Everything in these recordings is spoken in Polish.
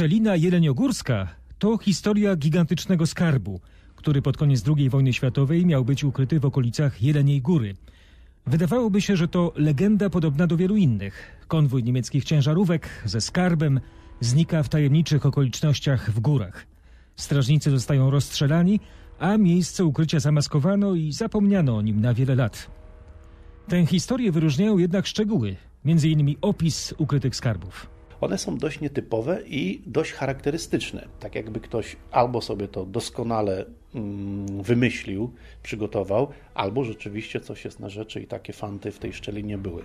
Szczelina Jeleniogórska to historia gigantycznego skarbu, który pod koniec II wojny światowej miał być ukryty w okolicach Jeleniej Góry. Wydawałoby się, że to legenda podobna do wielu innych. Konwój niemieckich ciężarówek ze skarbem znika w tajemniczych okolicznościach w górach. Strażnicy zostają rozstrzelani, a miejsce ukrycia zamaskowano i zapomniano o nim na wiele lat. Tę historię wyróżniają jednak szczegóły, innymi opis ukrytych skarbów. One są dość nietypowe i dość charakterystyczne. Tak jakby ktoś albo sobie to doskonale mm, wymyślił, przygotował, albo rzeczywiście coś jest na rzeczy i takie fanty w tej szczelinie były.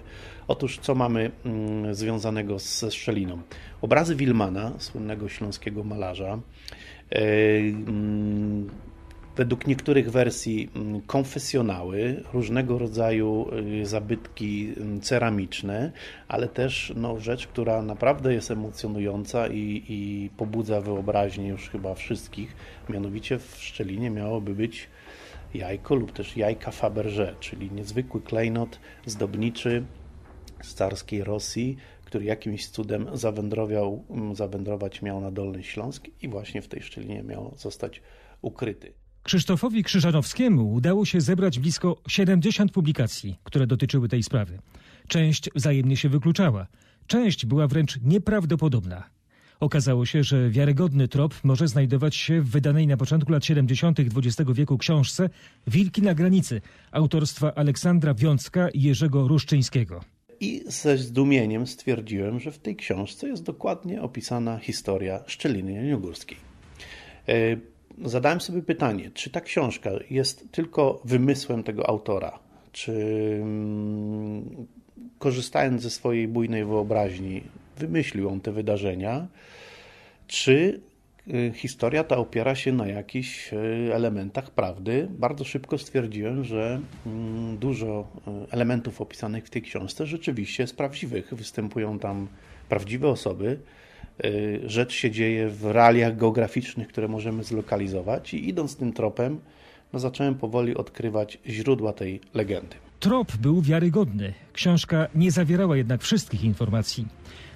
Otóż co mamy mm, związanego ze szczeliną? Obrazy Wilmana, słynnego śląskiego malarza, e, mm, według niektórych wersji mm, konfesjonały, różnego rodzaju y, zabytki mm, ceramiczne, ale też no, rzecz, która naprawdę jest emocjonująca i, i pobudza wyobraźnię już chyba wszystkich. Mianowicie w Szczelinie miałoby być jajko lub też jajka Faberże, czyli niezwykły klejnot zdobniczy z carskiej Rosji, który jakimś cudem zawędrował, mm, zawędrować miał na Dolny Śląsk i właśnie w tej szczelinie miał zostać ukryty. Krzysztofowi Krzyżanowskiemu udało się zebrać blisko 70 publikacji, które dotyczyły tej sprawy. Część wzajemnie się wykluczała, część była wręcz nieprawdopodobna. Okazało się, że wiarygodny trop może znajdować się w wydanej na początku lat 70. XX wieku książce Wilki na granicy autorstwa Aleksandra Wiącka i Jerzego Ruszczyńskiego. I ze zdumieniem stwierdziłem, że w tej książce jest dokładnie opisana historia Szczeliny Janiogórskiej. Zadałem sobie pytanie, czy ta książka jest tylko wymysłem tego autora, czy mm, korzystając ze swojej bujnej wyobraźni wymyślił on te wydarzenia, czy y, historia ta opiera się na jakichś y, elementach prawdy. Bardzo szybko stwierdziłem, że mm, dużo y, elementów opisanych w tej książce rzeczywiście jest prawdziwych. Występują tam prawdziwe osoby, rzecz się dzieje w realiach geograficznych, które możemy zlokalizować i idąc tym tropem, no zacząłem powoli odkrywać źródła tej legendy. Trop był wiarygodny. Książka nie zawierała jednak wszystkich informacji.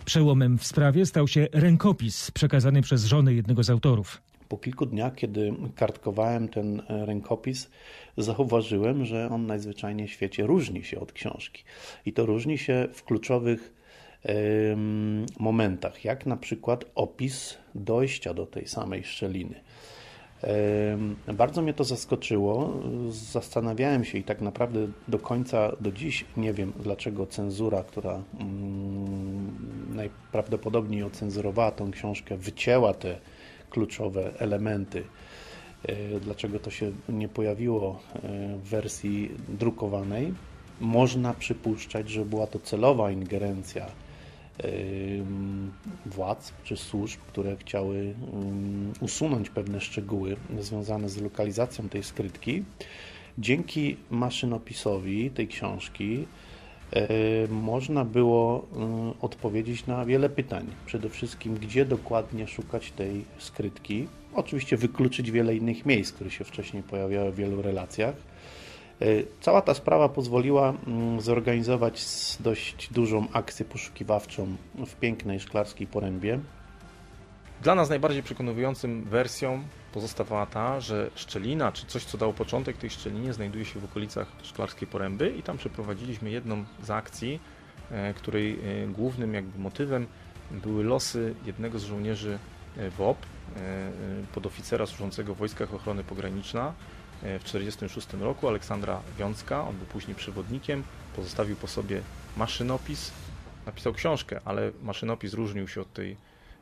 Przełomem w sprawie stał się rękopis przekazany przez żonę jednego z autorów. Po kilku dniach, kiedy kartkowałem ten rękopis, zauważyłem, że on najzwyczajniej w świecie różni się od książki. I to różni się w kluczowych momentach, jak na przykład opis dojścia do tej samej szczeliny. Bardzo mnie to zaskoczyło. Zastanawiałem się i tak naprawdę do końca, do dziś nie wiem, dlaczego cenzura, która mm, najprawdopodobniej ocenzurowała tą książkę, wycięła te kluczowe elementy. E, dlaczego to się nie pojawiło e, w wersji drukowanej? Można przypuszczać, że była to celowa ingerencja władz czy służb, które chciały usunąć pewne szczegóły związane z lokalizacją tej skrytki. Dzięki maszynopisowi tej książki można było odpowiedzieć na wiele pytań. Przede wszystkim, gdzie dokładnie szukać tej skrytki. Oczywiście wykluczyć wiele innych miejsc, które się wcześniej pojawiały w wielu relacjach E, cała ta sprawa pozwoliła mm, zorganizować dość dużą akcję poszukiwawczą w pięknej szklarskiej porębie. Dla nas najbardziej przekonującym wersją pozostawała ta, że szczelina, czy coś, co dało początek tej szczelinie, znajduje się w okolicach Szklarskiej Poręby i tam przeprowadziliśmy jedną z akcji, e, której e, głównym jakby motywem były losy jednego z żołnierzy WOP, podoficera służącego w Wojskach Ochrony Pograniczna, E, w 1946 roku Aleksandra Wiązka, on był później przewodnikiem, pozostawił po sobie maszynopis, napisał książkę, ale maszynopis różnił się od tej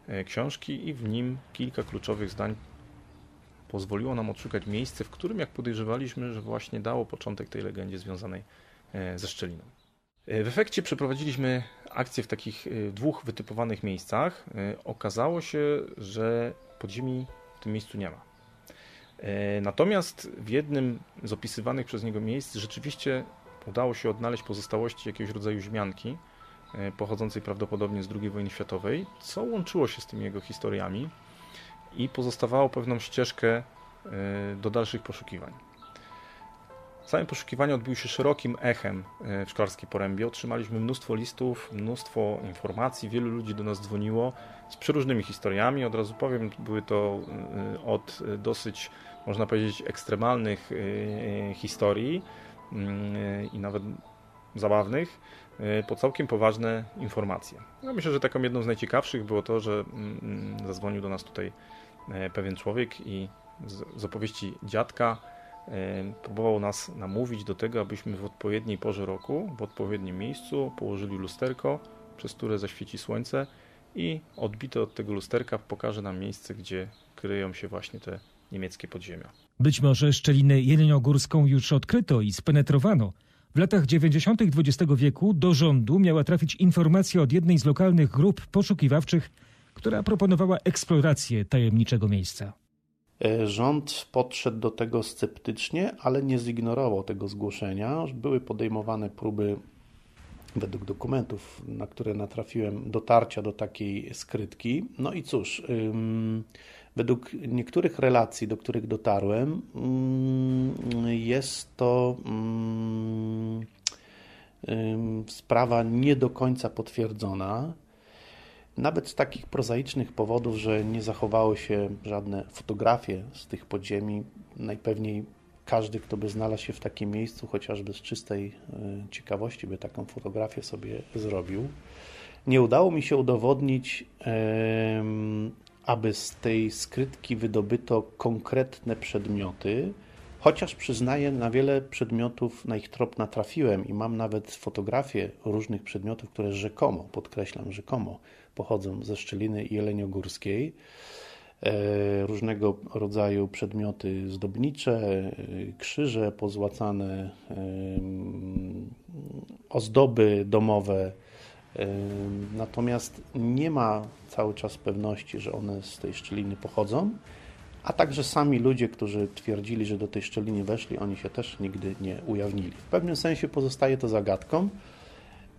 e, książki i w nim kilka kluczowych zdań pozwoliło nam odszukać miejsce, w którym, jak podejrzewaliśmy, że właśnie dało początek tej legendzie związanej e, ze szczeliną. W efekcie przeprowadziliśmy akcję w takich dwóch wytypowanych miejscach. Okazało się, że podziemi w tym miejscu nie ma. E, natomiast w jednym z opisywanych przez niego miejsc rzeczywiście udało się odnaleźć pozostałości jakiegoś rodzaju zmianki, e, pochodzącej prawdopodobnie z II wojny światowej, co łączyło się z tymi jego historiami i pozostawało pewną ścieżkę e, do dalszych poszukiwań. Same poszukiwania odbyły się szerokim echem e, w Szklarskiej Porębie. Otrzymaliśmy mnóstwo listów, mnóstwo informacji, wielu ludzi do nas dzwoniło z przeróżnymi historiami. Od razu powiem, były to e, od dosyć, można powiedzieć, ekstremalnych e, historii mm, i nawet zabawnych, po całkiem poważne informacje. Ja myślę, że taką jedną z najciekawszych było to, że mm, mm, zadzwonił do nas tutaj pewien człowiek i z opowieści dziadka próbował nas namówić do tego, abyśmy w odpowiedniej porze roku, w odpowiednim miejscu położyli lusterko, przez które zaświeci słońce i odbite od tego lusterka pokaże nam miejsce, gdzie kryją się właśnie te niemieckie podziemia. Być może szczelinę jeleniogórską już odkryto i spenetrowano. W latach 90. XX wieku do rządu miała trafić informacja od jednej z lokalnych grup poszukiwawczych, która proponowała eksplorację tajemniczego miejsca. E, rząd podszedł do tego sceptycznie, ale nie zignorował tego zgłoszenia. Były podejmowane próby, według dokumentów, na które natrafiłem, dotarcia do takiej skrytki. No i cóż, według niektórych relacji, do których dotarłem, jest to sprawa nie do końca potwierdzona. Nawet z takich prozaicznych powodów, że nie zachowały się żadne fotografie z tych podziemi, najpewniej każdy, kto by znalazł się w takim miejscu, chociażby z czystej e, ciekawości, by taką fotografię sobie zrobił. Nie udało mi się udowodnić, aby z tej skrytki wydobyto konkretne przedmioty, chociaż przyznaję, na wiele przedmiotów na ich trop natrafiłem i mam nawet fotografie różnych przedmiotów, które rzekomo, podkreślam, rzekomo pochodzą ze szczeliny jeleniogórskiej. E, różnego rodzaju przedmioty zdobnicze, e, krzyże pozłacane, e, ozdoby domowe. Natomiast nie ma cały czas pewności, że one z tej szczeliny pochodzą, a także sami ludzie, którzy twierdzili, że do tej szczeliny weszli, oni się też nigdy nie ujawnili. W pewnym sensie pozostaje to zagadką.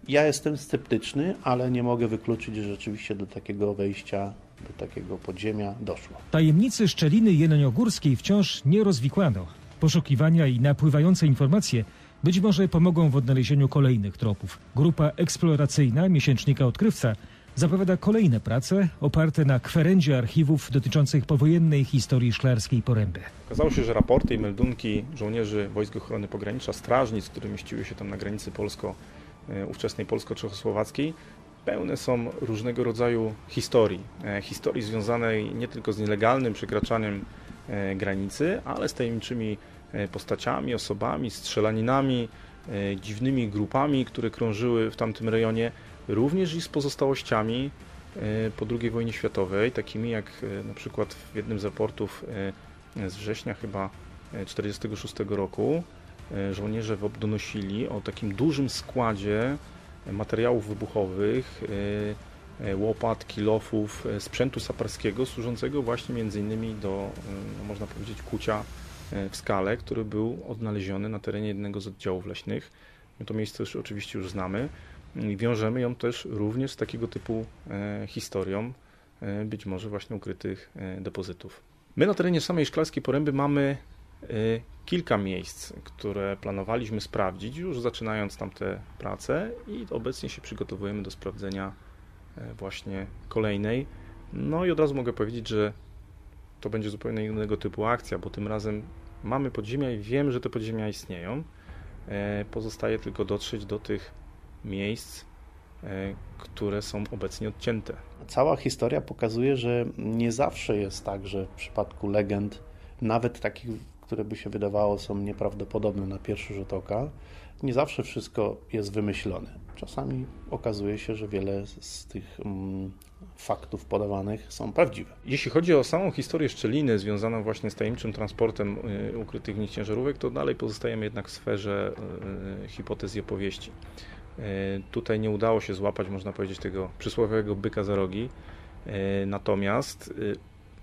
Ja jestem sceptyczny, ale nie mogę wykluczyć, że rzeczywiście do takiego wejścia, do takiego podziemia doszło. Tajemnicy szczeliny jeleniogórskiej wciąż nie rozwikłano. Poszukiwania i napływające informacje być może pomogą w odnalezieniu kolejnych tropów. Grupa eksploracyjna miesięcznika Odkrywca zapowiada kolejne prace oparte na kwerendzie archiwów dotyczących powojennej historii szklarskiej poręby. Okazało się, że raporty i meldunki żołnierzy Wojsk Ochrony Pogranicza, strażnic, które mieściły się tam na granicy polsko E, ówczesnej polsko-czechosłowackiej, pełne są różnego rodzaju historii. E, historii związanej nie tylko z nielegalnym przekraczaniem e, granicy, ale z tajemniczymi postaciami, osobami, strzelaninami, dziwnymi grupami, które krążyły w tamtym rejonie, również i z pozostałościami po II wojnie światowej, takimi jak na przykład w jednym z raportów z września chyba 1946 roku E, żołnierze WOP donosili o takim dużym składzie materiałów wybuchowych, e, e, łopat, kilofów, sprzętu saparskiego służącego właśnie między innymi do, no można powiedzieć, kucia w skale, który był odnaleziony na terenie jednego z oddziałów leśnych. My to miejsce już oczywiście już znamy wiążemy ją też również z takiego typu historią, być może właśnie ukrytych depozytów. My na terenie samej Szklarskiej Poręby mamy kilka miejsc, które planowaliśmy sprawdzić, już zaczynając tamte prace i obecnie się przygotowujemy do sprawdzenia e, właśnie kolejnej. No i od razu mogę powiedzieć, że to będzie zupełnie innego typu akcja, bo tym razem mamy podziemia i wiem, że te podziemia istnieją. E, pozostaje tylko dotrzeć do tych miejsc, e, które są obecnie odcięte. Cała historia pokazuje, że nie zawsze jest tak, że w przypadku legend, nawet takich które by się wydawało są nieprawdopodobne na pierwszy rzut oka, nie zawsze wszystko jest wymyślone. Czasami okazuje się, że wiele z tych mm, faktów podawanych są prawdziwe. Jeśli chodzi o samą historię szczeliny związaną właśnie z tajemniczym transportem y, ukrytych w nich ciężarówek, to dalej pozostajemy jednak w sferze y, hipotez i opowieści. Tutaj nie udało się złapać, można powiedzieć, tego przysłowiowego byka za rogi. Natomiast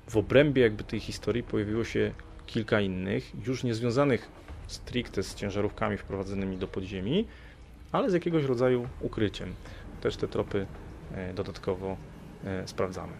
w obrębie jakby tej historii pojawiło się kilka innych, już nie związanych stricte z ciężarówkami wprowadzonymi do podziemi, ale z jakiegoś rodzaju ukryciem. Też te tropy e, dodatkowo e, sprawdzamy.